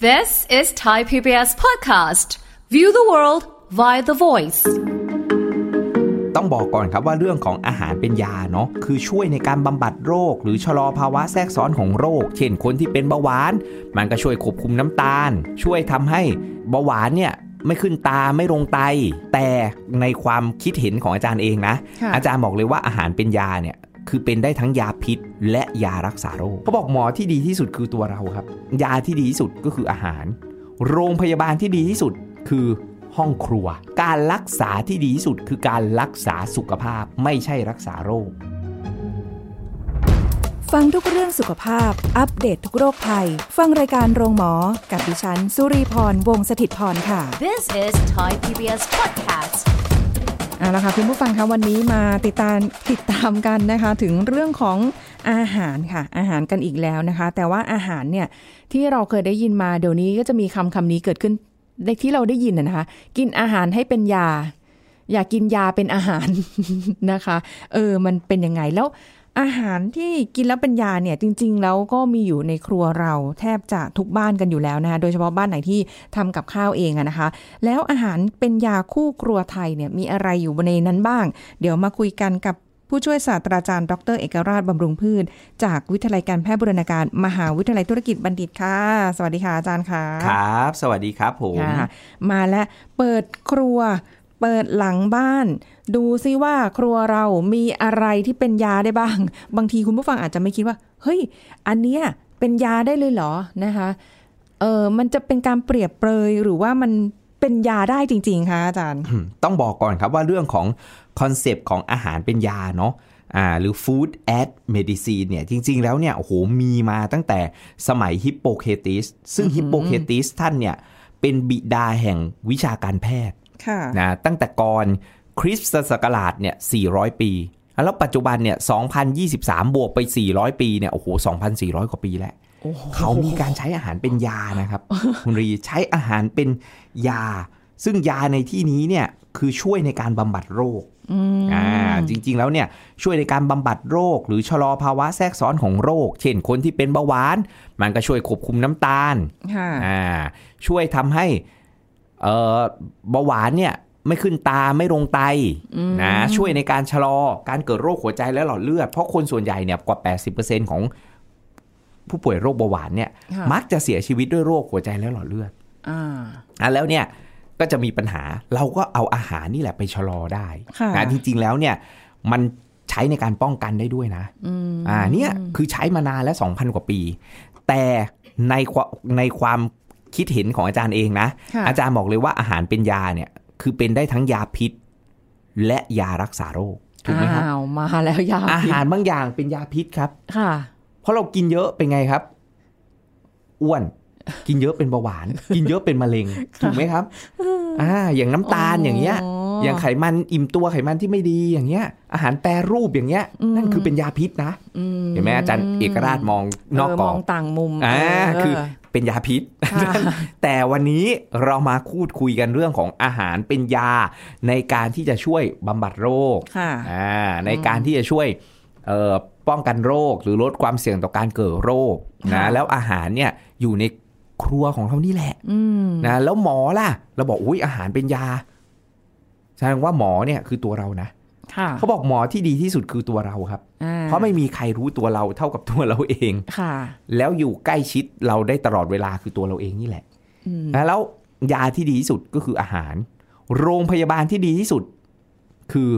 This is Thai PBS podcast. View the world via the voice. ต้องบอกก่อนครับว่าเรื่องของอาหารเป็นยาเนาะคือช่วยในการบำบัดโรค หรือชะลอภาวะแทรกซ้อนของโรค เช่นคนที่เป็นเบาหวาน มันก็ช่วยควบคุมน้ำตาล ช่วยทำให้เบาหวานเนี่ยไม่ขึ้นตาไม่ลงไต แต่ในความคิดเห็นของอาจารย์เองนะค่ะอาจารย์บอกเลยว่าอาหารเป็นยาเนี่ย คือเป็นได้ทั้งยาพิษ และยารักษาโรคเขาบอกหมอที่ดีที่สุดคือตัวเราครับ ยาที่ดีที่สุดก็คืออาหาร โรงพยาบาลที่ดีที่สุดคือห้องครัว การรักษาที่ดีที่สุดคือการรักษาสุขภาพไม่ใช่รักษาโรค ฟังทุกเรื่องสุขภาพ อัปเดตททุกโรคภัย ฟังรายการโรงหมอ กับดิฉัน สุรีพร วงศิตพรค่ะ This is Thai PBS podcast. เอาละค่ะคุณผู้ฟังคะวันนี้มาติดตามติดตามกันนะคะ ถึงเรื่องของอาหารค่ะ อาหารกันอีกแล้วนะคะ แต่ว่าอาหารเนี่ยที่เราเคยได้ยินมาเดี๋ยวนี้ก็จะมีคำคำนี้เกิดขึ้นในที่เราได้ยินนะคะ กินอาหารให้เป็นยา อย่ากินยาเป็นอาหารนะคะ เออ มันเป็นยังไงแล้ว อาหารที่กินแล้วเป็นยาเนี่ยจริง ๆ แล้วก็มีอยู่ในครัวเราแทบจะทุกบ้านกันอยู่แล้วนะคะโดยเฉพาะบ้านไหนที่ทำกับข้าวเองอะนะคะ แล้วอาหารเป็นยาคู่ครัวไทยเนี่ยมีอะไรอยู่ในนั้นบ้าง เดี๋ยวมาคุยกันกับผู้ช่วยศาสตราจารย์ ดร เอกราชบำรุงพืช จากวิทยาลัยการแพทย์บูรณาการ มหาวิทยาลัยธุรกิจบัณฑิตค่ะ สวัสดีค่ะอาจารย์ค่ะ ครับ สวัสดีครับผมค่ะมาแล้วเปิดครัว เปิดหลังบ้าน ดูซิว่าครัวเรามีอะไรที่เป็นยาได้บ้าง บางทีคุณผู้ฟังอาจจะไม่คิดว่า เฮ้ย อันเนี้ยเป็นยาได้เลยเหรอนะคะเออมันจะเป็นการเปรียบเปรยหรือว่ามันเป็นยาได้จริง ๆคะอาจารย์อืมต้องบอกก่อนครับว่าเรื่องของคอนเซปต์ของอาหารเป็นยาเนาะอ่าหรือ food as medicine เนี่ยจริง ๆ แล้วเนี่ยโอ้โหมีมาตั้งแต่สมัยฮิปโปเคติสซึ่งฮิปโปเคติสท่านเนี่ยเป็นบิดาแห่งวิชาการแพทย์ค่ะนะตั้งแต่ก่อน คริสตศักราชเนี่ย400 ปี แล้วปัจจุบันเนี่ย2023 บวกไป 400 ปีเนี่ยโอ้โห 2,400 กว่าปีแล้วเขามีการใช้อาหารเป็นยานะครับคุณรีใช้อาหารเป็นยา ซึ่งยาในที่นี้เนี่ยคือช่วยในการบำบัดโรคอ่าจริง ๆ แล้วเนี่ยช่วยในการบำบัดโรค หรือชะลอภาวะแทรกซ้อนของโรค เช่นคนที่เป็นเบาหวาน มันก็ช่วยควบคุมน้ำตาลค่ะอ่าช่วยทำให้เอ่อเบาหวานเนี่ย ไม่ขึ้นตาไม่ลงไตนะช่วยในการชะลอการเกิดโรคหัวใจและหลอดเลือด เพราะคนส่วนใหญ่เนี่ยกว่า 80%ของผู้ป่วยโรคเบาหวานเนี่ยค่ะมักจะเสียชีวิตด้วยโรคหัวใจและหลอดเลือดอ่าอะแล้วเนี่ยก็จะมีปัญหาเราก็เอาอาหารนี่แหละไปชะลอได้ค่ะนะจริง ๆ แล้วเนี่ยมันใช้ในการป้องกันได้ด้วยนะอ่าเนี่ยคือใช้มานานแล้ว 2,000 กว่าปี แต่ในความในความคิดเห็นของอาจารย์เองนะค่ะอาจารย์บอกเลยว่าอาหารเป็นยาเนี่ย คือเป็นได้ทั้งยาพิษ และยารักษาโรคถูกไหมครับอ้าวมาแล้วยาอาพิษหารบางอย่างเป็นยาพิษครับค่ะ เพราะเรากินเยอะเป็นไงครับ อ้วน กินเยอะเป็นเบาหวาน กินเยอะเป็นมะเร็งถูกไหมครับ อ่า อย่างน้ำตาลอย่างเงี้ย อ๋อออย่างไขมันอิ่มตัวไขมันที่ไม่ดีอย่างเงี้ย อาหารแปรรูปอย่างเงี้ย นั่นคือเป็นยาพิษนะอืมเห็นไหมอาจารย์เอกราชมองนอกเกรมออบงต่างมุมอ่าเคือเป็นยาพิษค่ะแต่วันนี้เรามาพูดคุยกันเรื่องของอาหารเป็นยาในการที่จะช่วยบำบัดโรคค่ะอ่าในการที่จะช่วยเอ่อป้องกันโรคหรือลดความเสี่ยงต่อการเกิดโรคค่ะนะแล้วอาหารเนี่ยอยู่ในครัวของเรานี่แหละอืมนะแล้วหมอล่ะ เราบอกอุ้ยอาหารเป็นยา แสดงว่าหมอเนี่ยคือตัวเรานะค่ะเขาบอกหมอที่ดีที่สุดคือตัวเราครับอ่เพราะไม่มีใครรู้ตัวเราเท่ากับตัวเราเองค่ะ แล้วอยู่ใกล้ชิดเราได้ตลอดเวลาคือตัวเราเองนี่แหละอืมนะแล้วยาที่ดีที่สุดก็คืออาหาร โรงพยาบาลที่ดีที่สุด คือ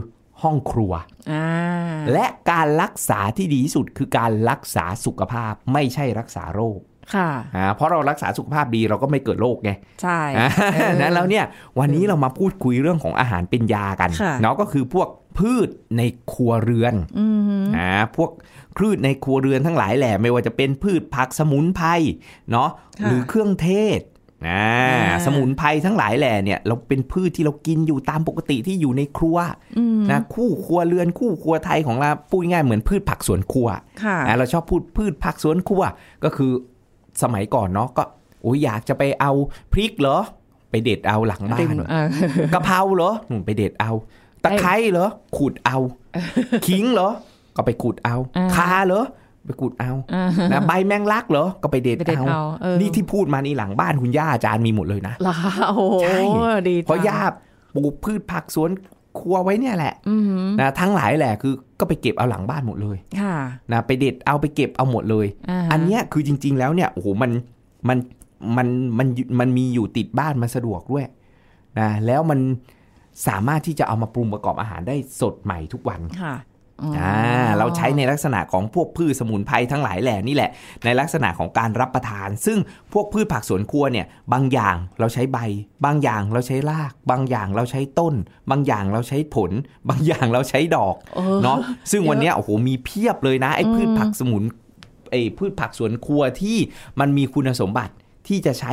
ห้องครัวอ่าและการรักษาที่ดีที่สุดคือการรักษาสุขภาพไม่ใช่รักษาโรค ค่ะอ่าเพราะเรารักษาสุขภาพดีเราก็ไม่เกิดโรคไง ใช่อ่าเออนั้นแล้วเนี่ยวันนี้เรามาพูดคุยเรื่องของอาหารเป็นยากันค่ะเนาะก็คือพวกพืชในครัวเรือนอืมอ่าพวกพืชในครัวเรือนทั้งหลายแหละไม่ว่าจะเป็นพืชผักสมุนไพรเนาะค่ะหรือเครื่องเทศอ่าอ่าสมุนไพรทั้งหลายแหล่เนี่ย เราเป็นพืชที่เรากินอยู่ตามปกติที่อยู่ในครัวอืมนะคู่ครัวเรือนคู่ครัวไทยของเราพูดง่ายๆเหมือนพืชผักสวนครัวค่ะอ่าเราชอบพูดพืชผักสวนครัว ก็คือ สมัยก่อนเนาะก็โอ้ยอยากจะไปเอาพริกเหรอ ไปเด็ดเอาหลังบ้าติ่มนเออกะเพราเหรอหนูไปเด็ดเอา ตะไคร้เหรอขุดเอา ขิงเหรอ ก็ไปขุดเอาอ่าคาเหรอไปขุดเอาอ่านะใบแมงลักเหรอ ก็ไปเด็ดไปเด็ดเอาเอาเออนี่ที่พูดมานี่หลังบ้านคุณย่าอาจารย์มีหมดเลยนะเหรอคะโอ้โหใช่ดีเพราะจังย่าปลูกพืชผักสวน ครัวไว้เนี่ยแหละอือหือนะทั้งหลายแหละคือก็ไปเก็บเอาหลังบ้านหมดเลยค่ะนะไปเด็ดเอาไปเก็บเอาหมดเลยาฮะอันเนี้ยคือจริง ๆ แล้วเนี่ยโอ้โหมันมันมันมันมันมีอยู่ติดบ้านมันสะดวกด้วยนะแล้วมันสามารถที่จะเอามาปรุงประกอบอาหารได้สดใหม่ทุกวันค่ะ อ๋อออ่าเราใช้ในลักษณะของพวกพืชสมุนไพรทั้งหลายแหล่นี่แหละ ในลักษณะของการรับประทาน ซึ่งพวกพืชผักสวนครัวเนี่ยบางอย่างเราใช้ใบ บางอย่างเราใช้ราก บางอย่างเราใช้ต้น บางอย่างเราใช้ผล บางอย่างเราใช้ดอกเออเนาะซึ่งวันเนี้ยโอ้โหมีเพียบเลยนะไอ้พืชผักสมุนไอ้พืชผักสวนครัวที่มันมีคุณสมบัติที่จะใช้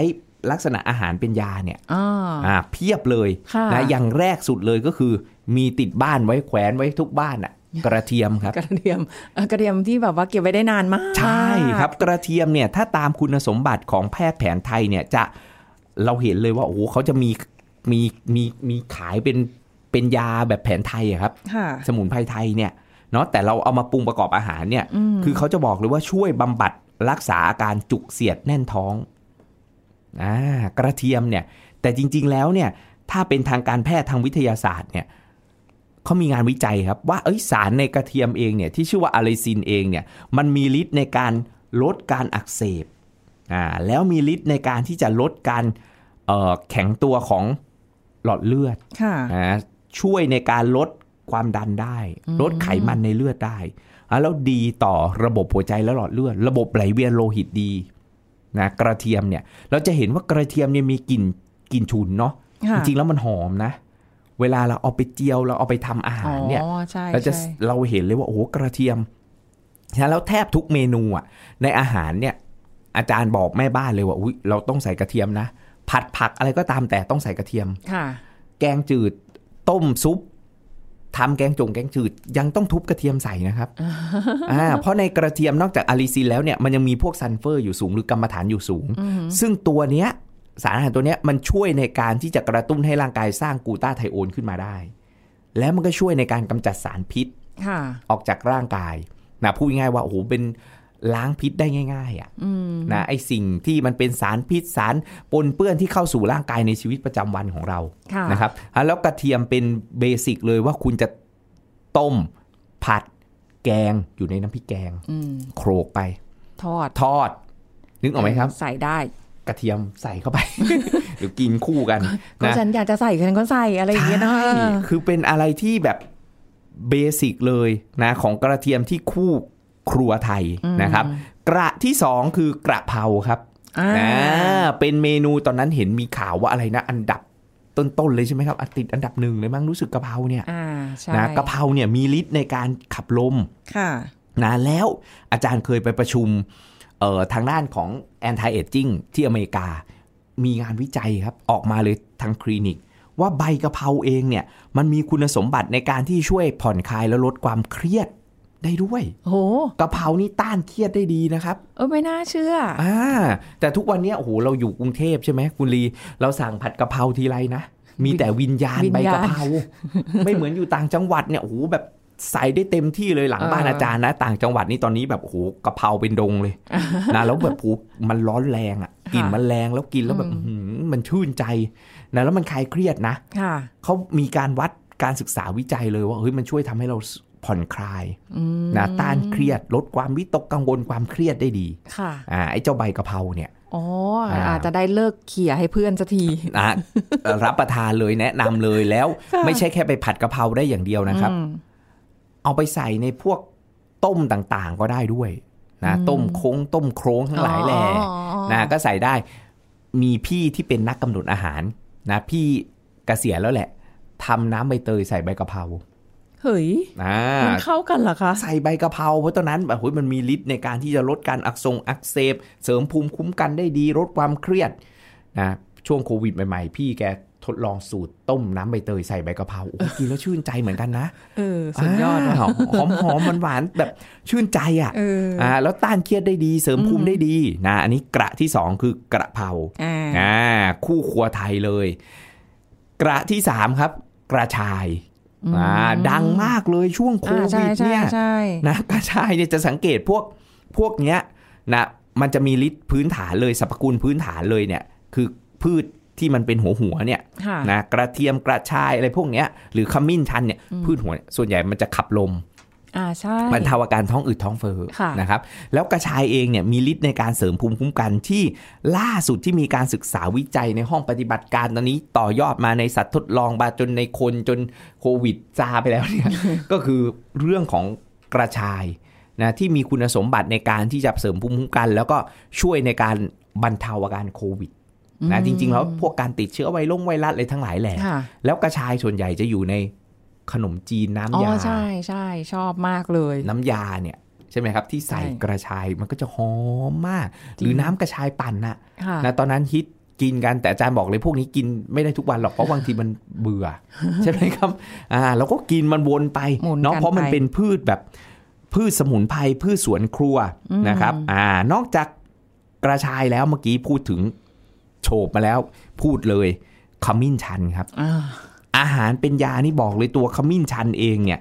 ลักษณะอาหารเป็นยาเนี่ยอ่าอ่าเพียบเลยค่ะนะอย่างแรกสุดเลยก็คือ มีติดบ้านไว้แขวนไว้ทุกบ้านอะ กระเทียมครับ กระเทียมเอ่อกระเทียมที่แบบว่าเก็บไว้ได้นานมาก ใช่ครับ กระเทียมเนี่ยถ้าตามคุณสมบัติของแพทย์แผนไทยเนี่ยจะเราเห็นเลยว่าโอ้โหเขาจะมีมีมีมีขายเป็นเป็นยาแบบแผนไทยอะครับค่ะสมุนไพรไทยเนี่ยเนาะแต่เราเอามาปรุงประกอบอาหารเนี่ย คือเขาจะบอกเลยว่าช่วยบำบัดรักษาอาการจุกเสียดแน่นท้องอ่ากระเทียมเนี่ย แต่จริง ๆแล้วเนี่ย ถ้าเป็นทางการแพทย์ทางวิทยาศาสตร์เนี่ย เขามีงานวิจัยครับว่าเอ้ยสารในกระเทียมเองเนี่ยที่ชื่อว่าอะเลซินเองเนี่ยมันมีฤทธิ์ในการลดการอักเสบอ่าแล้วมีฤทธิ์ในการที่จะลดการเอ่อแข็งตัวของหลอดเลือดค่ะนะช่วยในการลดความดันได้ ลดไขมันในเลือดได้อะแล้วดีต่อระบบหัวใจและหลอดเลือด ระบบไหลเวียนโลหิตดีนะกระเทียมเนี่ย เราจะเห็นว่ากระเทียมเนี่ยมีกลิ่นกลิ่นฉุนเนาะค่ะจริงๆแล้วมันหอมนะ เวลาเราเอาไปเจียวเราเอาไปทำอาหารเนี่ยอ๋อใช่เราจะใช่เราเห็นเลยว่าโอ้โหกระเทียมฉะนั้นแล้วแทบทุกเมนูอะ ในอาหารเนี่ย อาจารย์บอกแม่บ้านเลยว่าอุ้ยเราต้องใส่กระเทียมนะผัดผักอะไรก็ตามแต่ต้องใส่กระเทียมค่ะ แกงจืดต้มซุปทำแกงจงแกงจืดยังต้องทุบกระเทียมใส่นะครับอ่าเพราะในกระเทียมนอกจากอะลิซินแล้วเนี่ยมันยังมีพวกซัลเฟอร์อยู่สูงหรือกรรมฐานอยู่สูง ซึ่งตัวเนี้ย สารอาหารตัวเนี้ยมันช่วยในการที่จะกระตุ้นให้ร่างกายสร้างกลูตาไทโอนขึ้นมาได้ แล้วมันก็ช่วยในการกำจัดสารพิษค่ะออกจากร่างกายนะพูดง่ายๆว่าโอ้โหเป็นล้างพิษได้ง่าย ๆอะนะไอสิ่งที่มันเป็นสารพิษสารปนเปื้อนที่เข้าสู่ร่างกายในชีวิตประจำวันของเราค่ะนะครับอะแล้วกระเทียมเป็นเบสิกเลยว่าคุณจะต้ม ผัด แกงอยู่ในน้ำพริกแกงอืมโขลกไป ทอดทอด นึกออกไหมครับ ใส่ได้ กระเทียมใส่เข้าไป หรือกินคู่กันก็นะฉันอยากจะใส่ฉันก็ใส่อะไรอย่างเงี้ยเนาะใช่คือเป็นอะไรที่แบบเบสิกเลยนะของกระเทียมที่คู่ครัวไทยนะครับ กระที่สองคือกระเพราครับอ่าอ่าเป็นเมนูตอนนั้นเห็นมีข่าวว่าอะไรนะ อันดับต้นๆเลยใช่ไหมครับอะติดอันดับหนึ่งเลยมั้งรู้สึกกะเพราเนี่ยอ่าใช่นะกะเพราเนี่ยมีฤทธิ์ในการขับลมค่ะนะแล้วอาจารย์เคยไปประชุม เอ่อทางด้านของ anti aging ที่อเมริกา มีงานวิจัยครับ ออกมาเลยทางคลินิก ว่าใบกะเพราเองเนี่ย มันมีคุณสมบัติในการที่ช่วยผ่อนคลายและลดความเครียดได้ด้วยโหกะเพรานี่ต้านเครียดได้ดีนะครับ เออไม่น่าเชื่อ อ่า แต่ทุกวันเนี้ยโอ้โหเราอยู่กรุงเทพใช่ไหมคุณลี เราสั่งผัดกะเพราทีไรนะ มีแต่วิญญาณวิญใบญาณ กะเพรา ไม่เหมือนอยู่ต่างจังหวัดเนี่ยโอ้โหแบบ ใส่ได้เต็มที่เลยหลังบ้านเออออาจารย์นะ ต่างจังหวัดนี่ตอนนี้แบบโอ้โหกะเพราเป็นดงเลยนะแล้วแบบโอ้โหมันร้อนแรงอะกลิ่นมันแรงแล้วกินแล้วแบบอื้อหือมันชื่นใจนะแล้วมันคลายเครียดนะค่ะเขามีการวัดการศึกษาวิจัยเลยว่าเฮ้ยมันช่วยทำให้เราผ่อนคลายอืมนะต้านเครียดลดความวิตกกังวลความเครียดได้ดีค่ะอ่าไอ้เจ้าใบกะเพราเนี่ยอ๋ออ่าอาจจะได้เลิกเขี่ยให้เพื่อนสักทีนะรับประทานเลยแนะนำเลยแล้ว ไม่ใช่แค่ไปผัดกะเพราได้อย่างเดียวนะครับอืม เอาไปใส่ในพวกต้มต่างๆก็ได้ด้วยนะต้มโค้งต้มโครงทั้งหลายแหล่อ๋อนะก็ใส่ได้มีพี่ที่เป็นนักกำหนดอาหารนะพี่เกษียณแล้วแหละทำน้ำใบเตยใส่ใบกะเพราเฮ้ยอ่ามันเข้ากันเหรอคะ ใส่ใบกะเพราเพราะตอนนั้นแบบโอ้ยมันมีฤทธิ์ในการที่จะลดการอักทรงอักเสบเสริมภูมิคุ้มกันได้ดีลดความเครียดนะช่วงโควิดใหม่ๆ พี่แก ทดลองสูตรต้มน้ำใบเตยใส่ใบกะเพราโอ้ยกินแล้วชื่นใจเหมือนกันนะ เออสุดยอดว่ะาหอมหอมมันหวานๆแบบชื่นใจอะเอออ่าแล้วต้านเครียดได้ดีเสริมภูมิได้ดีนะอันนี้กระที่สองคือกระเพราอ่าอ่าคู่ครัวไทยเลย กระที่สามครับ กระชายอ่าดังมากเลยช่วงโคอ่าใช่วิดใช่เนี่ยใช่นะกระชายเนี่ยจะสังเกตพวกพวกเนี้ยนะมันจะมีฤทธิ์พื้นฐานเลยสรรพคุณพื้นฐานเลยเนี่ย คือพืช ที่มันเป็นหัวหัวๆเนี่ยค่ะนะกระเทียมกระชายอะไรพวกเนี้ย หรือขมิ้นชันเนี่ยพืชหัวเนี่ยส่วนใหญ่มันจะขับลมอ่าใช่บรรเทาอาการท้องอืดท้องเฟ้อค่ะนะครับ แล้วกระชายเองเนี่ยมีฤทธิ์ในการเสริมภูมิคุ้มกันที่ล่าสุดที่มีการศึกษาวิจัยในห้องปฏิบัติการตอนนี้ต่อยอดมาในสัตว์ทดลองมาจนในคนจนโควิดซาไปแล้วเนี่ยก็คือเรื่องของกระชายนะที่มีคุณสมบัติในการที่จะเสริมภูมิคุ้มกัน แล้วก็ช่วยในการบรรเทาอาการโควิด นะจริง ๆ แล้วพวกการติดเชื้อไวรัสไวรัสอะไรทั้งหลายแหละค่ะแล้วกระชายส่วนใหญ่จะอยู่ในขนมจีนน้ำอ๋ยาอใช่ใช่ชอบมากเลย น้ำยาเนี่ยใช่ไหมครับ ที่ใส่ใช่กระชายมันก็จะหอมมากจริงหรือน้ำกระชายปั่นน่ะค่ะนะตอนนั้นฮิตกินกันแต่อาจารย์บอกเลยพวกนี้กินไม่ได้ทุกวันหรอกเพราะบางทีมันเบื่อ ใช่ไหมครับอ่าเราก็กินมันวนไปหมุนเนาะกันเพราะมันไปเป็นพืชแบบพืชสมุนไพรพืชสวนครัวนะครับอ่านอกจากกระชายแล้วเมื่อกี้พูดถึง โฉบมาแล้วพูดเลยขมิ้นชันครับอ่าอาหารเป็นยานี่บอกเลยตัวขมิ้นชันเองเนี่ย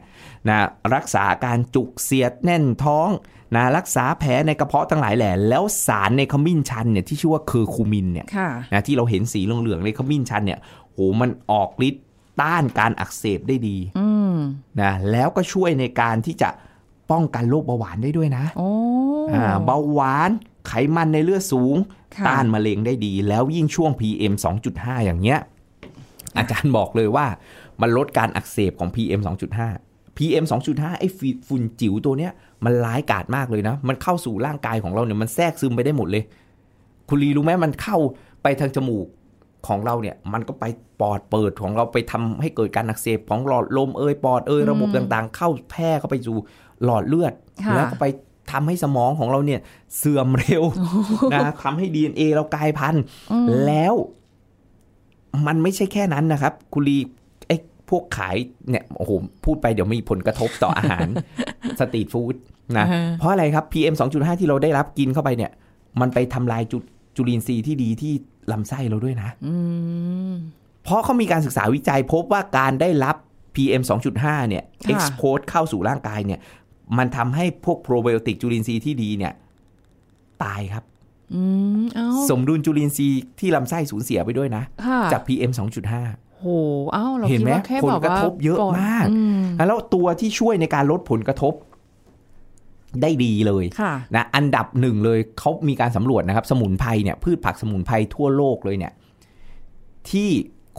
นะรักษาการจุกเสียดแน่นท้องนะรักษาแผลในกระเพาะทั้งหลายแหล่แล้วสารในขมิ้นชันเนี่ยที่ชื่อว่าเคอร์คูมินเนี่ยค่ะนะที่เราเห็นสีเหลืองๆในขมิ้นชันเนี่ยโหมันออกฤทธิ์ต้านการอักเสบได้ดีอืมนะแล้วก็ช่วยในการที่จะป้องกันโรคเบาหวานได้ด้วยนะโอ้อ่าเบาหวานไขมันในเลือดสูงค่ะ ต้านมะเร็งได้ดี แล้วยิ่งช่วง PM 2.5 อย่างเงี้ย อาจารย์บอกเลยว่ามันลดการอักเสบของ PM 2.5 PM 2.5 ไอ้ฝุ่นฝุ่นจิ๋วตัวเนี้ยมันร้ายกาจมากเลยนะ มันเข้าสู่ร่างกายของเราเนี่ยมันแทรกซึมไปได้หมดเลย คุณลีรู้ไหมมันเข้าไปทางจมูกของเราเนี่ย มันก็ไปปอดเปิดของเราไปทำให้เกิดการอักเสบของหลอดลมเอยปอดเอยระบบต่างๆ เข้าแพร่เข้าไปสู่หลอดเลือดค่ะแล้วก็ไป ทำให้สมองของเราเนี่ยเสื่อมเร็วนะทำให้ DNA เรากลายพันธุ์แล้ว มันไม่ใช่แค่นั้นนะครับ คุณลีไอ้พวกขายเนี่ยโอ้โหพูดไปเดี๋ยวมีผลกระทบต่ออาหารสตรีทฟู้ดนะอ่าฮะเพราะอะไรครับ PM 2.5 ที่เราได้รับกินเข้าไปเนี่ย มันไปทำลายจุจุลินทรีย์ที่ดีที่ลำไส้เราด้วยนะอืมเพราะเขามีการศึกษาวิจัยพบว่าการได้รับ PM 2.5 เนี่ยค่ะ expose เข้าสู่ร่างกายเนี่ย มันทำให้พวกโปรไบโอติกจุลินทรีย์ที่ดีเนี่ย ตายครับอืมเอ้าสมดุลจุลินทรีย์ที่ลำไส้สูญเสียไปด้วยนะค่ะจาก PM 2.5โหเอ้าเราเห็นคิดไหมว่าแค่ผลแบบกระว่าทบเยอะปดมากอืมแล้วตัวที่ช่วยในการลดผลกระทบได้ดีเลยค่ะนะอันดับหนึ่งเลยเขามีการสำรวจนะครับ สมุนไพรเนี่ยพืชผักสมุนไพรทั่วโลกเลยเนี่ย ที่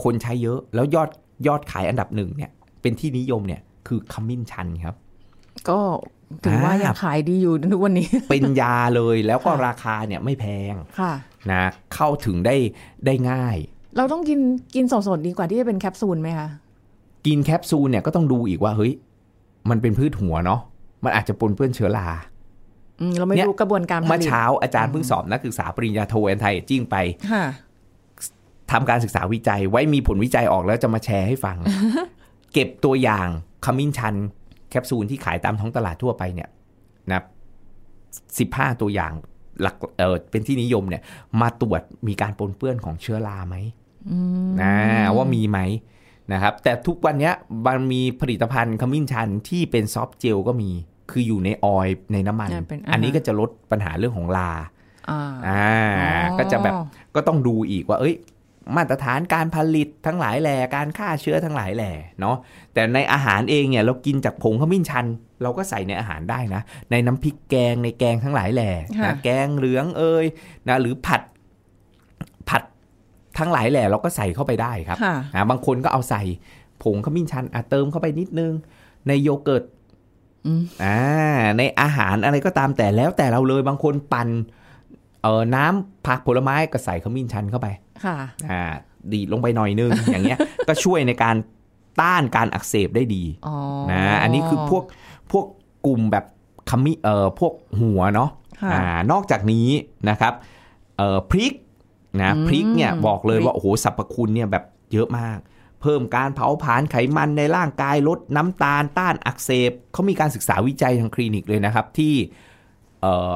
คนใช้เยอะแล้วยอดยอดขายอันดับหนึ่งเนี่ย เป็นที่นิยมเนี่ย คือขมิ้นชันครับ ก็ถือว่าอ่ายัยังขายดีอยู่ทุกวันนี้ เป็นยาเลยแล้วก็ค่ะราคาเนี่ยไม่แพงค่ะนะเข้าถึงได้ได้ง่าย เราต้องกินกินสดๆดีกว่าที่จะเป็นแคปซูลไหมคะกินแคปซูลเนี่ยก็ต้องดูอีกว่าเฮ้ยมันเป็นพืชหัวเนาะมันอาจจะปนเปื้อนเชื้อราอืมเราไม่เนี่ยรู้กระบวนการผเมื่อลิตเช้าอาจารย์เพิ่งสอบนักศึกษาปริญญาโท anti-aging ไปค่ะทำการศึกษาวิจัยไว้มีผลวิจัยออกแล้วจะมาแชร์ให้ฟัง เก็บตัวอย่างขมิ้นชัน แคปซูลที่ขายตามท้องตลาดทั่วไปเนี่ยนะสิบห้าตัวอย่างหลักเออเป็นที่นิยมเนี่ย มาตรวจมีการปนเปื้อนของเชื้อราไหมนะว่ามีไหมนะครับ แต่ทุกวันเนี้ยมันมีผลิตภัณฑ์ขมิ้นชันที่เป็นซอฟต์เจลก็มีคืออยู่ในออยล์ในน้ำมันอ่าเป็นอ่าฮะอันนี้ก็จะลดปัญหาเรื่องของลาอ่าอ่าอ๋อก็จะแบบก็ต้องดูอีกว่า เอ้ย มาตรฐานการผลิตทั้งหลายแหล่การฆ่าเชื้อทั้งหลายแหล่เนาะแต่ในอาหารเองเนี่ยเรากินจากผงขมิ้นชัน เราก็ใส่ในอาหารได้นะ ในน้ำพริกแกงในแกงทั้งหลายแหล่ค่ะนะแกงเหลืองเอยนะหรือผัดผัดทั้งหลายแหล่เราก็ใส่เข้าไปได้ครับค่ะอ่าบางคนก็เอาใส่ผงขมิ้นชันอะเติมเข้าไปนิดนึง ในโยเกิร์ตอืมอ่าในอาหารอะไรก็ตามแต่แล้วแต่เราเลยบางคนปั่นเออน้ำผักผลไม้ก็ใส่ขมิ้นชันเข้าไป ค่ะอ่าดีดลงไปหน่อยนึงอย่างเงี้ยก็ช่วยในการต้านการอักเสบได้ดีอ๋อนะอันนี้คือพวกพวกกลุ่มแบบขมิเอ่อพวกหัวเนาะค่ะอ่านอกจากนี้นะครับเอ่อพริกนะอืมพริกเนี่ยบอกเลยพริกว่าโอ้โหสรรพคุณเนี่ยแบบเยอะมาก เพิ่มการเผาผลาญไขมันในร่างกายลดน้ำตาลต้านอักเสบเขามีการศึกษาวิจัยทางคลินิกเลยนะครับ ที่เอ่อ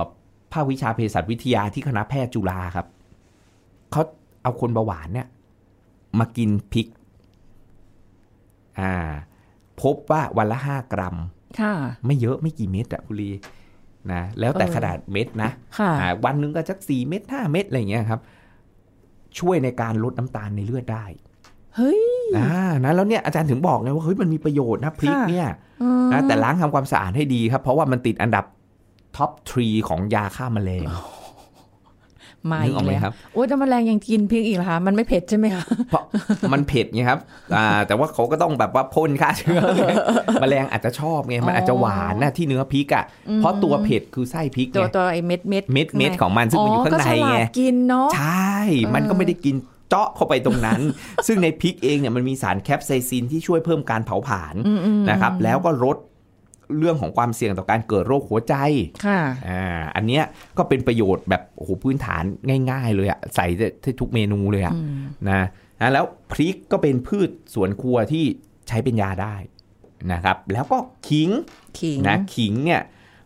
ภาควิชาเภสัชวิทยาที่คณะแพทย์จุฬาครับเขา เอาคนเบาหวานเนี่ยมากินพริก อ่า พบว่าวันละห้ากรัม ค่ะ ไม่เยอะไม่กี่เม็ดอะคุณลีนะ แล้วแต่เออขนาดเม็ดนะค่ะอ่าวันหนึงก็สักสี่เม็ดห้าเม็ดอะไรอย่างเงี้ยครับ ช่วยในการลดน้ำตาลในเลือดได้ เฮ้ยอ่านะแล้วเนี่ยอาจารย์ถึงบอกไงว่าเฮ้ยมันมีประโยชน์นะพริกค่ะเนี่ยเออนะแต่ล้างทำความสะอาดให้ดีครับ เพราะว่ามันติดอันดับtop three ของยาฆ่าแมลง มานึอีกออกกไหมแล้วครับโอ้ยแต่แมลงยังกินพริกอีกเหรอคะมันไม่เผ็ดใช่ไหมคะเพราะมันเผ็ดไงครับอ่าแต่ว่าเขาก็ต้องแบบว่าพ่นฆ่าเชื้อไงแมลงอาจจะชอบไงมันอาจจะหวานนะที่เนื้อพริกอะเพราะตัวเผ็ดคือไส้พริกตัวไงตัวไอ้เม็ดเม็ดเม็ดเม็ดของมันซึ่งมันอยู่ข้างในก็ฉลาดกินไงเนาะใช่ มันก็ไม่ได้กินเจาะเข้าไปตรงนั้น ซึ่งในพริกเองเนี่ยมันมีสาร capsaicin ที่ช่วยเพิ่มการเผาผลาญนะครับแล้วก็ลด เรื่องของความเสี่ยงต่อการเกิดโรคหัวใจค่ะอ่าอันเนี้ยก็เป็นประโยชน์แบบโอ้โหพื้นฐานง่าย ๆ เลยอะใส่ได้ทุกเมนูเลยอะนะนะแล้วพริกก็เป็นพืชสวนครัวที่ใช้เป็นยาได้นะครับ แล้วก็ขิงขิงนะขิงเนี่ย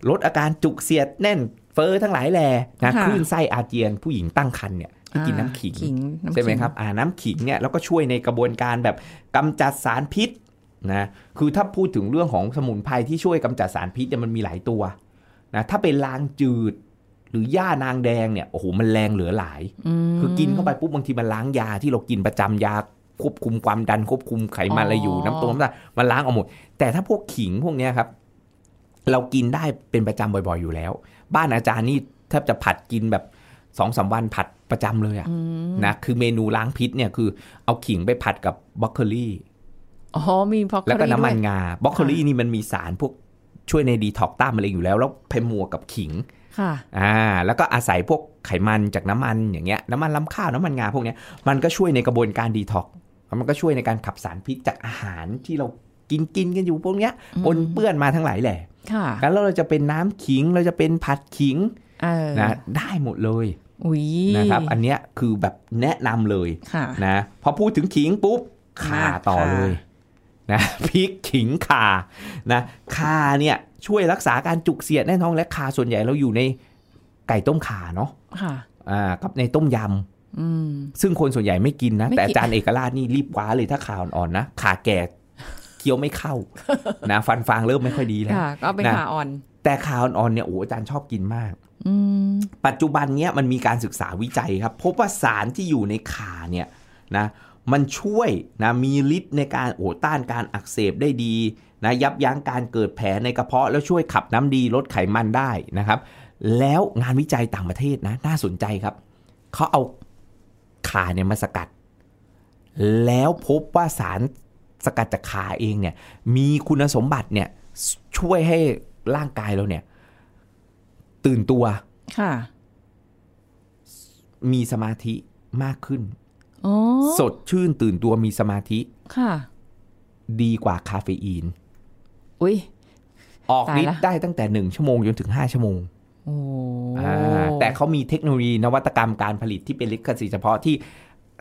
ลดอาการจุกเสียดแน่นเฟอร์ทั้งหลายแหล่นะค่ะคลื่นไส้อาเจียนผู้หญิงตั้งครรภ์เนี่ยให้กินน้ำขิงขิงน้ำใช่ไหมขิงครับอ่าน้ำขิงเนี่ยแล้วก็ช่วยในกระบวนการแบบกำจัดสารพิษ นะคือถ้าพูดถึงเรื่องของสมุนไพรที่ช่วยกำจัดสารพิษเนี่ยมันมีหลายตัวนะถ้าเป็นลางจืดหรือย่านางแดงเนี่ยโอ้โหมันแรงเหลือหลาย คือกินเข้าไปปุ๊บบางทีมันล้างยาที่เรากินประจำยาควบคุมความดันควบคุมไขมันอะไรอยู่น้ำตรงน้ำตาลมันล้างออกหมด แต่ถ้าพวกขิงพวกเนี้ยครับ เรากินได้เป็นประจำบ่อยๆอยู่แล้ว บ้านอาจารย์นี่แทบจะผัดกินแบบสองสามวันผัดประจำเลยอะนะคือเมนูล้างพิษเนี่ยคือเอาขิงไปผัดกับบรอกโคลี อ๋อมีพอกแล้วก็น้ำมันด้วยงาบรอกโคลีนี่มันมีสารพวกช่วยในดีท็อกต้านมะเร็งอยู่แล้ว แล้วเพมัวกับขิงค่ะอ่าแล้วก็อาศัยพวกไขมันจากน้ำมันอย่างเงี้ยน้ำมันลำข้าวน้ำมันงาพวกเนี้ยมันก็ช่วยในกระบวนการดีท็อกมันก็ช่วยในการขับสารพิษจากอาหารที่เรากินกินกันอยู่พวกเนี้ยปนเปื้อนมาทั้งหลายแหละค่ะแล้วเราจะเป็นน้ำขิงเราจะเป็นผัดขิงเออนะได้หมดเลยอุ้ยนะครับ อันเนี้ยคือแบบแนะนำเลยค่ะนะพอพูดถึงขิงปุ๊บข่ามาต่อข่าเลย นะพริกขิงข่านะข่าเนี่ยช่วยรักษาการจุกเสียดแน่นท้องและข่าส่วนใหญ่เราอยู่ในไก่ต้มข่าเนาะค่ะอ่ากับในต้มยอืมำซึ่งคนส่วนใหญ่ไม่กินนะไม่กินแต่อาจารย์เอกราชนี่รีบคว้าเลยถ้าข่าอ่อนๆนะข่าแก่เคี้ยวไม่เข้านะฟันฟางเริ่มไม่ค่อยดีแล้วค่ะก็เป็นนะขาอ่อน แต่ข่าอ่อนๆเนี่ยโอ้อาจารย์ชอบกินมากอืมปัจจุบันเนี้ยมันมีการศึกษาวิจัยครับ พบว่าสารที่อยู่ในข่าเนี่ยนะ มันช่วยนะมีฤทธิ์ในการโอ้ต้านการอักเสบได้ดีนะยับยั้งการเกิดแผลในกระเพาะแล้วช่วยขับน้ำดีลดไขมันได้นะครับ แล้วงานวิจัยต่างประเทศนะน่าสนใจครับเขาเอาข่าเนี่ยมาสกัด แล้วพบว่าสารสกัดจากข่าเองเนี่ยมีคุณสมบัติเนี่ยช่วยให้ร่างกายเราเนี่ย ตื่นตัว ค่ะ มีสมาธิมากขึ้นอ๋อ สดชื่นตื่นตัวมีสมาธิ ค่ะ ดีกว่าคาเฟอีน อุ้ยออกตายละฤทธิ์ได้ตั้งแต่1ชั่วโมงจนถึง5ชั่วโมงโอ้อ่าแต่เขามีเทคโนโลยีนวัตกรรมการผลิตที่เป็นลิขสิทธิ์เฉพาะที่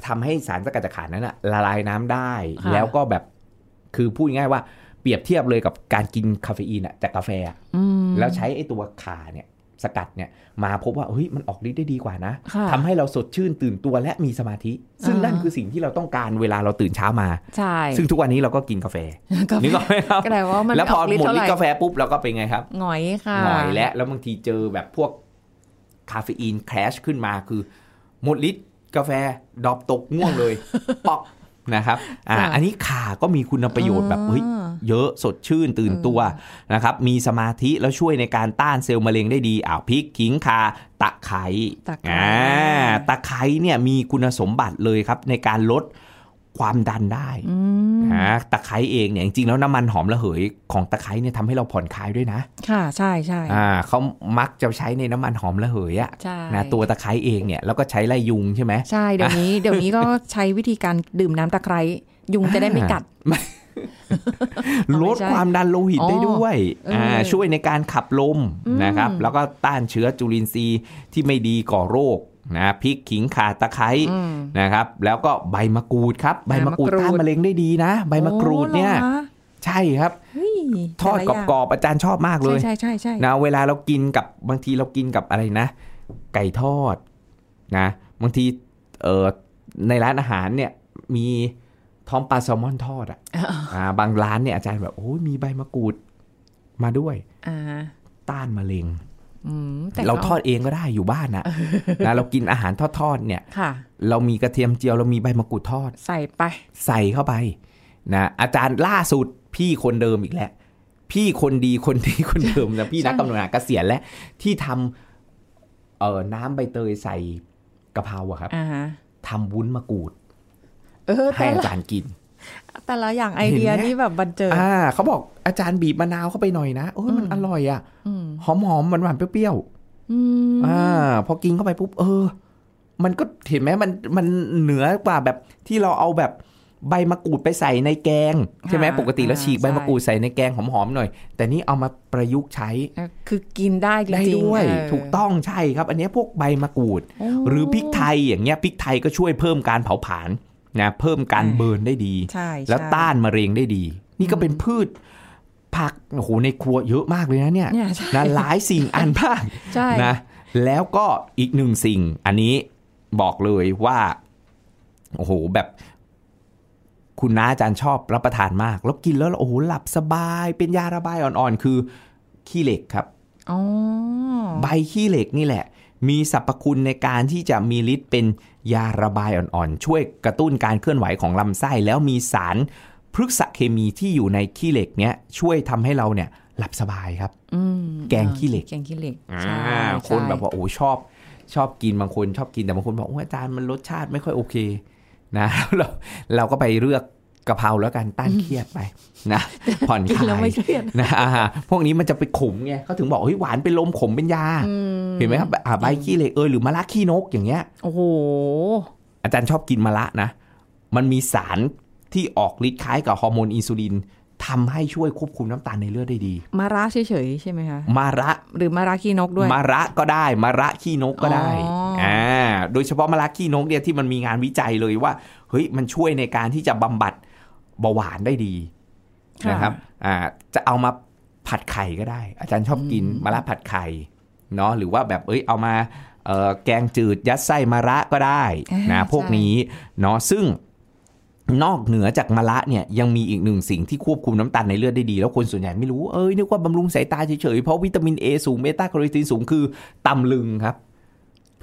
ทำให้สารสกัดจากขานั้นอะละลายน้ำได้ค่ะแล้วก็แบบคือพูดง่ายๆว่าเปรียบเทียบเลยกับการกินคาเฟอีนอะจากกาแฟอะอืมแล้วใช้ไอ้ตัวขาเนี่ย สกัดเนี่ยมาพบว่าเฮ้ยมันออกฤทธิ์ได้ดีกว่านะค่ะทำให้เราสดชื่นตื่นตัวและมีสมาธิ ซึ่งอ่านั่นั่นคือสิ่งที่เราต้องการเวลาเราตื่นเช้ามาใช่ซึ่งทุกวันนี้เราก็กินกาแฟก็นึกออกไหมครับก็แปลว่ามันแล้วพอไกฤทหมดธิ์ฤทเท่าไหธิ์กาแฟปุ๊บเราก็เป็นไงครับหงอยค่ะหน่อยและแล้วบางทีเจอแบบพวกคาเฟอีน crash ขึ้นมาคือหมดฤทธิ์กาแฟ drop ตกง่วงเลยปอก นะครับอ่าค่ะอันนี้ข่าก็มีคุณประโยชน์แบบเฮ้ยอ่าเยอะสดชื่นตื่นตัวนะครับมีสมาธิแล้วช่วยในการต้านเซลล์มะเร็งได้ดีอ้าวพริกขิงข่าตะไคร้ตะไคร้อ่าตะไคร้เนี่ยมีคุณสมบัติเลยครับในการลด ความดันได้อืมนะตะไคร้เองเนี่ยจริงๆแล้วน้ำมันหอมระเหยของตะไคร้เนี่ยทำให้เราผ่อนคลายด้วยนะ ค่ะใช่ใช่อ่าเขามักจะใช้ในน้ำมันหอมระเหยอะใช่นะตัวตะไคร้เองเนี่ยแล้วก็ใช้ไล่ยุงใช่ไหมใช่เดี๋ยวนี้ เดี๋ยวนี้ก็ใช้วิธีการดื่มน้ำตะไคร้ยุงจะได้ไม่กัดลดความดันโลหิตอ๋อได้ด้วยเอออ่าช่วยในการขับลมอืมนะครับ แล้วก็ต้านเชื้อจุลินทรีย์ที่ไม่ดีก่อโรค นะพริกขิงข่าตะไคร้อืมนะครับ แล้วก็ใบมะกรูดครับใบมะกรูดใบมะกรูดต้านมะเร็งได้ดีนะ ใบมะกรูดเนี่ยโอ้หรอคะใช่ครับเฮ้ยทอดแต่ละกรอบๆอาจารย์ชอบมากเลอย่างยใช่ใช่ใช่ใช่นะเวลาเรากินกับบางทีเรากินกับอะไรนะ ไก่ทอดนะบางทีเออในร้านอาหารเนี่ยมีท้องปลาแซลมอนทอดอะอ่าบางร้านเนี่ยอาจารย์แบบโอ้ยมีใบมะกรูดมาด้วยอ่าต้านมะเร็งอืมแต่ เราก็ทอดเองก็ได้อยู่บ้านนะนะเรากินอาหารทอดๆเนี่ยค่ะเรามีกระเทียมเจียวเรามีใบมะกรูดทอด ใส่ไป ใส่เข้าไปนะอาจารย์ล่าสุดพี่คนเดิมอีกแล้ว พี่คนดีคนดีคนเดิมนะพี่นักใช่กำลังเกษียณแล้วที่ทำเอ่อน้ำใบเตยใส่กะเพราอะครับอ่าฮะทำวุ้นมะกรูดเออให้แต่อาละจารย์กิน แต่ละอย่างไอเดียเห็นไหมนี่แบบบันเจิดอ่าเขาบอกอาจารย์บีบมะนาวเข้าไปหน่อยนะโอ้ยมันอร่อยอะอืมหอมหอมหวานหวานๆเปรี้ยวอืมๆอ่า พอกินเข้าไปปุ๊บเออ มันก็เห็นไหมมันมันเหนือกว่าแบบที่เราเอาแบบใบมะกรูดไปใส่ในแกง ใช่ไหมปกติแล้วฉีกใบมะกรูดใส่ในแกงหอมๆหน่อย แต่นี่เอามาประยุกต์ใช้เออคือกินได้จริงๆได้ด้วยเออถูกต้องใช่ครับ อันเนี้ยพวกใบมะกรูดโอ้หรือพริกไทยอย่างเงี้ยพริกไทยก็ช่วยเพิ่มการเผาผลาญ นะเพิ่มการอ่าเบิร์นได้ดีใช่แล้วใช่ต้านมะเร็งได้ดี นี่ก็เป็นพืชผักโอ้โหในครัวเยอะมากเลยนะเนี่ยเนี่ยใช่นะหลายสิ่งอันมากใช่นะแล้วก็อีกหนึ่งสิ่ง อันนี้บอกเลยว่าโอ้โหแบบคุณน้าอาจารย์ชอบรับประทานมากแล้วกินแล้วโอ้โหหลับสบาย เป็นยาระบายอ่อนๆ คือขี้เหล็กครับอ๋อใบขี้เหล็กนี่แหละ มีสรรพคุณในการที่จะมีฤทธิ์เป็นยาระบายอ่อนๆ ช่วยกระตุ้นการเคลื่อนไหวของลำไส้ แล้วมีสารพฤกษเคมีที่อยู่ในขี้เหล็กเนี้ยช่วยทำให้เราเนี่ยหลับสบายครับอืมแกงขี้เหล็ก แกงขี้เหล็กอ่าใช่คนใช่แบบว่าโอ้ชอบ ชอบกินบางคนชอบกินแต่บางคนบอกว่าอาจารย์มันรสชาติไม่ค่อยโอเคนะเราเราก็ไปเลือก กะเพราแล้วกันต้านเครียดไปนะผ่อนกินคแล้วลายไม่เครียดนะอ่าพวกนี้มันจะไปขมไงเขาถึงบอกเฮ้ยหวานเป็นลมขมเป็นยา เห็นไหมครับอ่าใบขี้เหล็กเออหรือมะระขี้นกอย่างเงี้ยโอ้โหอาจารย์ชอบกินมะระนะ มันมีสารที่ออกฤทธิ์คล้ายกับฮอร์โมนอินซูลินทำให้ช่วยควบคุมน้ำตาลในเลือดได้ดี มาระเฉยๆใช่ไหมคะมาระหรือมาระขี้นกด้วยมะระก็ได้มะระขี้นกก็ได้อ๋ออ่อ่าโดยเฉพาะมะระขี้นกเนี่ยที่มันมีงานวิจัยเลยว่าเฮ้ยมันช่วยในการที่จะบำบัด เบาหวานได้ดีค่ะนะครับอ่าจะเอามาผัดไข่ก็ได้ อาจารย์ชอบกินมะระผัดไข่เนาะหรือว่าแบบเอ้ยเอามาเอ่อแกงจืดยัดไส้มะระก็ได้นะอ่าพวกใช่นี้เนาะซึ่งนอกเหนือจากมะระเนี่ยยังมีอีกหนึ่งสิ่งที่ควบคุมน้ำตาลในเลือดได้ดี แล้วคนส่วนใหญ่ไม่รู้เอ้ยนึกว่าบำรุงสายตาเฉยๆ เพราะวิตามิน A สูงเบต้าแคโรทีนสูงคือตำลึงครับ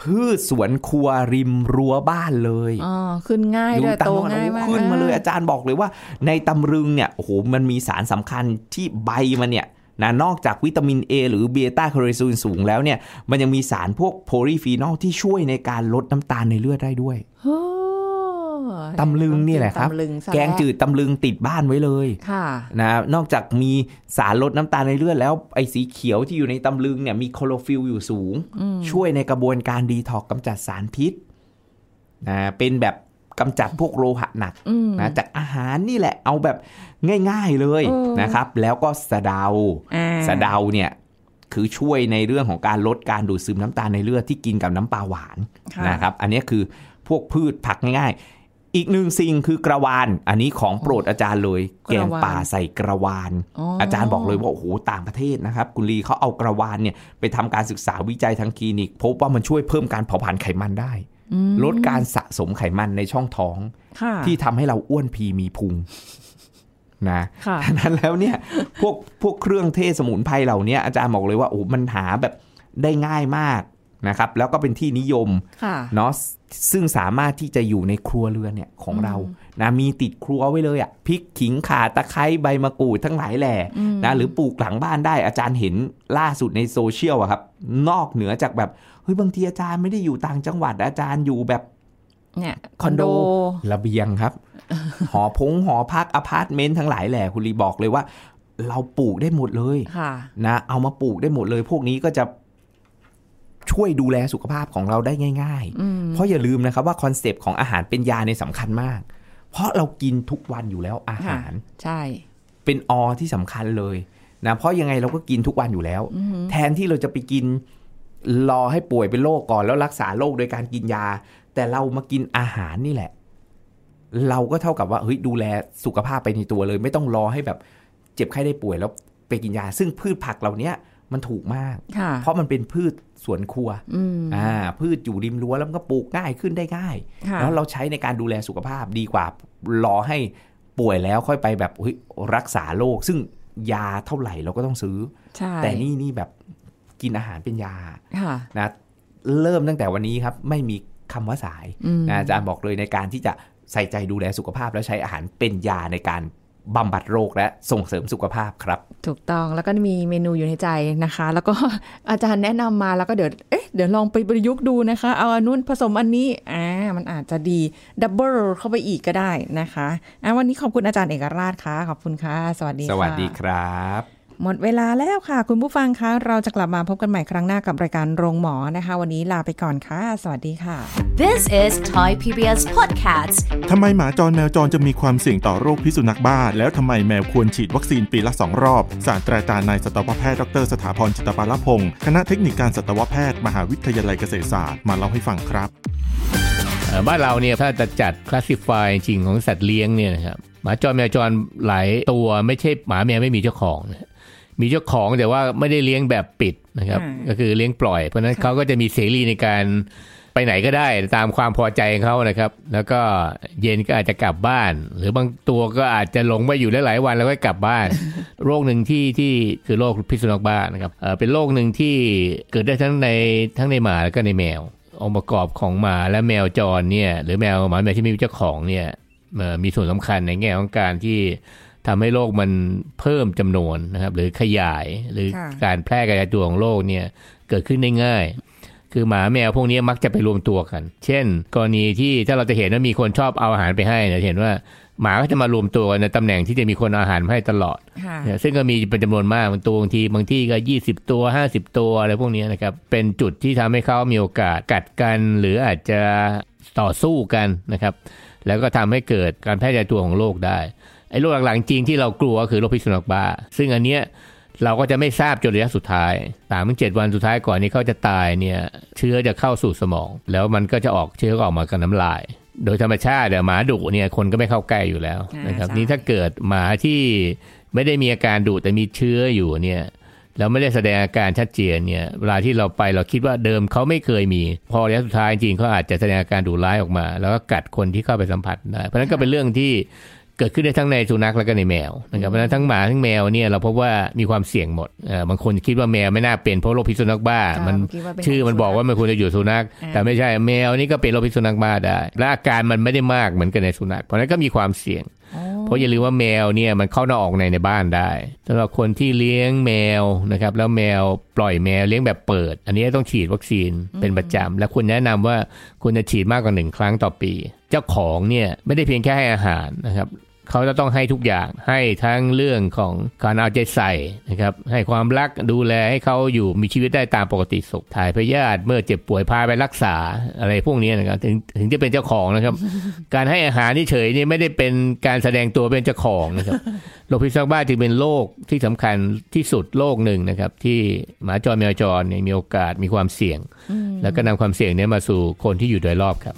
พืชสวนครัวริมรั้วบ้านเลยอ๋อขึ้นง่ายด้วยตามโตโน่นง่ายโอ้มากขึ้นมาเลยอ่อาจารย์บอกเลยว่า ในตำลึงเนี่ยโอ้โหมันมีสารสำคัญที่ใบมันเนี่ยนะนอกจากวิตามิน A หรือเบต้าแคโรทีนสูงแล้วเนี่ย มันยังมีสารพวก polyphenol ที่ช่วยในการลดน้ำตาลในเลือดได้ด้วยโอ้ ตำลึงนี่แหละครับตำลึงซะแกงจืดตำลึงติดบ้านไว้เลยค่ะนะนอกจากมีสารลดน้ำตาลในเลือดแล้วไอ้สีเขียวที่อยู่ในตำลึงเนี่ยมีคลอโรฟิลล์อยู่สูง ช่วยในกระบวนการดีท็อกกำจัดสารพิษนะเป็นแบบกำจัดพวกโลหะหนักอืมนะจากอาหารนี่แหละเอาแบบง่าย ๆเลยเออนะครับ แล้วก็สะเดาอ่าสะเดาเนี่ยคือช่วยในเรื่องของการลดการดูดซึมน้ำตาลในเลือดที่กินกับน้ำปลาหวานค่ะนะครับ อันนี้คือพวกพืชผักง่ายๆ อีกหนึ่งสิ่งคือกระวานอันนี้ของโปรดอาจารย์เลยกระแกวานงป่าใส่กระวานอ๋อออาจารย์บอกเลยว่าโอ้โหต่างประเทศนะครับคุณลีเขาเอากระวานเนี่ยไปทำการศึกษาวิจัยทางคลินิก พบว่ามันช่วยเพิ่มการเผาผลาญไขมันได้ ลดการสะสมไขมันในช่องท้องค่ะที่ทำให้เราอ้วนพีมีพุงนะค่ะฉะนั้นแล้วเนี่ยพวกพวกเครื่องเทศสมุนไพรเหล่านี้อาจารย์บอกเลยว่าโอ้มันหาแบบได้ง่ายมาก นะครับ แล้วก็เป็นที่นิยมค่ะเนาะซึ่งสามารถที่จะอยู่ในครัวเรือนเนี่ยของเรานะมีติดครัวไว้เลยอะ่ะพริกขิงข่าตะไคร้ใบมะกรูดทั้งหลายแหล่นะหรือปลูกหลังบ้านได้อาจารย์เห็นล่าสุดในโซเชียลอะครับ นอกเหนือจากแบบเฮ้ยบางทีอาจารย์ไม่ได้อยู่ต่างจังหวัดอาจารย์อยู่แบบเนี่ยคอนโดระเบียงครับ หอพงหอพักอพาร์ตเมนต์ทั้งหลายแหล่คุณลีบอกเลยว่า เราปลูกได้หมดเลยค่ะนะเอามาปลูกได้หมดเลย พวกนี้ก็จะ ช่วยดูแลสุขภาพของเราได้ง่ายอืมๆเพราะอย่าลืมนะครับว่า concept ของอาหารเป็นยาเนี่ยสำคัญมาก เพราะเรากินทุกวันอยู่แล้วอาหาร ใช่ เป็นอที่สำคัญเลยนะเพราะยังไงเราก็กินทุกวันอยู่แล้ว แทนที่เราจะไปกินรอให้ป่วยเป็นโรคก่อนแล้วรักษาโรคโดยการกินยา แต่เรามากินอาหารนี่แหละ เราก็เท่ากับว่าเฮ้ยดูแลสุขภาพไปในตัวเลย ไม่ต้องรอให้แบบเจ็บไข้ได้ป่วยแล้วไปกินยา ซึ่งพืชผักเหล่านี้ มันถูกมากค่ะเพราะมันเป็นพืชสวนครัวอืมอ่าพืชอยู่ริมรั้วแล้วมันก็ปลูกง่ายขึ้นได้ง่ายค่ะแล้วเราใช้ในการดูแลสุขภาพดีกว่ารอให้ป่วยแล้วค่อยไปแบบเฮ้ยรักษาโรคซึ่งยาเท่าไหร่เราก็ต้องซื้อใช่แต่นี่นี่แบบกินอาหารเป็นยาค่ะนะเริ่มตั้งแต่วันนี้ครับ ไม่มีคำว่าสายอืมนะอาจารย์บอกเลยในการที่จะใส่ใจดูแลสุขภาพแล้วใช้อาหารเป็นยาในการ บำบัดโรคและส่งเสริมสุขภาพครับ ถูกต้องแล้วก็มีเมนูอยู่ในใจนะคะ แล้วก็อาจารย์แนะนำมาแล้วก็เดี๋ยวเอ๊ะเดี๋ยวลองไปประยุกต์ดูนะคะ เอาอันนู้นผสมอันนี้อ่ามันอาจจะดีดับเบิลเข้าไปอีกก็ได้นะคะอะวันนี้ขอบคุณอาจารย์เอกราชค่ะขอบคุณค่ะ สวัสดีสค่ะวัสดีครับ หมดเวลาแล้วค่ะ คุณผู้ฟังคะ เราจะกลับมาพบกันใหม่ครั้งหน้ากับรายการโรงหมอนะคะ วันนี้ลาไปก่อนค่ะ สวัสดีค่ะ This is Thai PBS Podcast ทำไมหมาจรแมวจรจะมีความเสี่ยงต่อโรคพิษสุนัขบ้า แล้วทำไมแมวควรฉีดวัคซีนปีละ2รอบ ศาสตราจารย์นายสัตวแพทย์ดรสถาพรจิตปาลพงศ์คณะเทคนิคการสัตวแพทย์มหาวิทยาลัยเกษตรศาสตร์มาเล่าให้ฟังครับเอ่อบ้านเราเนี่ยถ้าจะจัดคลาสสิฟายจริงของสัตว์เลี้ยงเนี่ยนะครับหมาจรแมวจรหลายตัวไม่ใช่หมาแมวไม่มีเจ้าของนะ มีเจ้าของแต่ว่าไม่ได้เลี้ยงแบบปิดนะครับอืมก็คือเลี้ยงปล่อย เพราะฉะนั้นเขาก็จะมีเสรีในการไปไหนก็ได้ตามความพอใจของเขานะครับ แล้วก็เย็นก็อาจจะกลับบ้าน หรือบางตัวก็อาจจะหลงไปอยู่ได้หลายวันแล้วก็กลับบ้าน โรคหนึ่งที่ที่คือโรคพิษสุนัขบ้านะครับเอ่อเป็นโรคหนึ่งที่เกิดได้ทั้งในทั้งในหมาแล้วก็ในแมว องค์ประกอบของหมาและแมวจรเนี่ยหรือแมวหมาแมวที่ไม่มีเจ้าของเนี่ยเอ่อมีส่วนสำคัญในแง่ของการที่ ทำให้โรคมันเพิ่มจำนวนนะครับ หรือขยายหรือค่ะการแพร่กระจายตัวของโรคเนี่ยเกิดขึ้นได้ง่าย คือหมาแมวพวกนี้มักจะไปรวมตัวกัน เช่น กรณีที่ถ้าเราจะเห็นว่ามีคนชอบเอาอาหารไปให้เนี่ยจะเห็นว่าหมาก็จะมารวมตัวกันในตำแหน่งที่จะมีคนเอาอาหารมาให้ตลอดค่ะเนี่ยซึ่งก็มีเป็นจำนวนมากบางตัวบางทีบางที่ก็ 20 ตัว 50 ตัวอะไรพวกนี้นะครับ เป็นจุดที่ทำให้เขามีโอกาสกัดกัน หรืออาจจะต่อสู้กันนะครับ แล้วก็ทำให้เกิดการแพร่กระจายตัวของโรคได้ ไอ้โรคหลังๆจริงที่เรากลัวคือโรคพิษสุนัขบ้า ซึ่งอันเนี้ยเราก็จะไม่ทราบจนระยะสุดท้ายสามถึงเจ็ดวันสุดท้ายก่อนที่เขาจะตายเนี่ย เชื้อจะเข้าสู่สมอง แล้วมันก็จะออกเชื้อก็ออกมากับน้ำลาย โดยธรรมชาติเนี่ยวหมาดุเนี่ยคนก็ไม่เข้าใกล้อยู่แล้วนะครับ นี่ถ้าเกิดหมาที่ไม่ได้มีอาการดุแต่มีเชื้ออยู่เนี่ยแล้วไม่ได้แสดงอาการชัดเจนเนี่ยเวลาที่เราไปเราคิดว่าเดิมเขาไม่เคยมี พอระยะสุดท้ายจริงเขาอาจจะแสดงอาการดุร้ายออกมา แล้วก็กัดคนที่เข้าไปสัมผัสได้เพราะฉะนั้นก็เป็นเรื่องที่ เกิดขึ้นได้ทั้งในสุนัขแล้วก็ในแมวนะครับเพราะฉะนั้นทั้งหมาทั้งแมวเนี่ยเราพบว่ามีความเสี่ยงหมดเอ่อบางคนคิดว่าแมวไม่น่าเป็นเพราะโรคพิษสุนัขบ้า มันคิดว่าเป็นชื่อมันบอกว่ามันควรจะอยู่สุนัขอ่าแต่ไม่ใช่แมวนี่ก็เป็นโรคพิษสุนัขบ้าได้ และอาการมันไม่ได้มากเหมือนกันในสุนัข เพราะฉะนั้นก็มีความเสี่ยงเพราะอย่าลืมว่าแมวเนี่ยมันเข้านอกออกในในบ้านได้สำหรับคนที่เลี้ยงแมวนะครับแล้วแมวปล่อยแมวเลี้ยงแบบเปิด อันนี้ต้องฉีดวัคซีนเป็นประจำและควรแนะนำว่าควรจะฉีดมากกว่าหนึ่งครั้งต่อปี เจ้าของเนี่ยไม่ได้เพียงแค่ให้อาหารนะครับ เขาจะต้องให้ทุกอย่างให้ทั้งเรื่องของการเอาใจใส่นะครับให้ความรักดูแลให้เขาอยู่มีชีวิตได้ตามปกติสุขถ่ายพยาธิเมื่อเจ็บป่วยพาไปรักษาอะไรพวกนี้นะครับถึงถึงจะเป็นเจ้าของนะครับ การให้อาหารที่เฉยๆนี่ไม่ได้เป็นการแสดงตัวเป็นเจ้าของนะครับโรคพิษสุนัขบ้าจึงเป็นโรคที่สำคัญที่สุดโรคหนึ่งนะครับ ที่หมาจรแมวจรเนี่ยมีโอกาสมีความเสี่ยง แล้วก็นำความเสี่ยงเนี้มาสู่คนที่อยู่โดยรอบครับ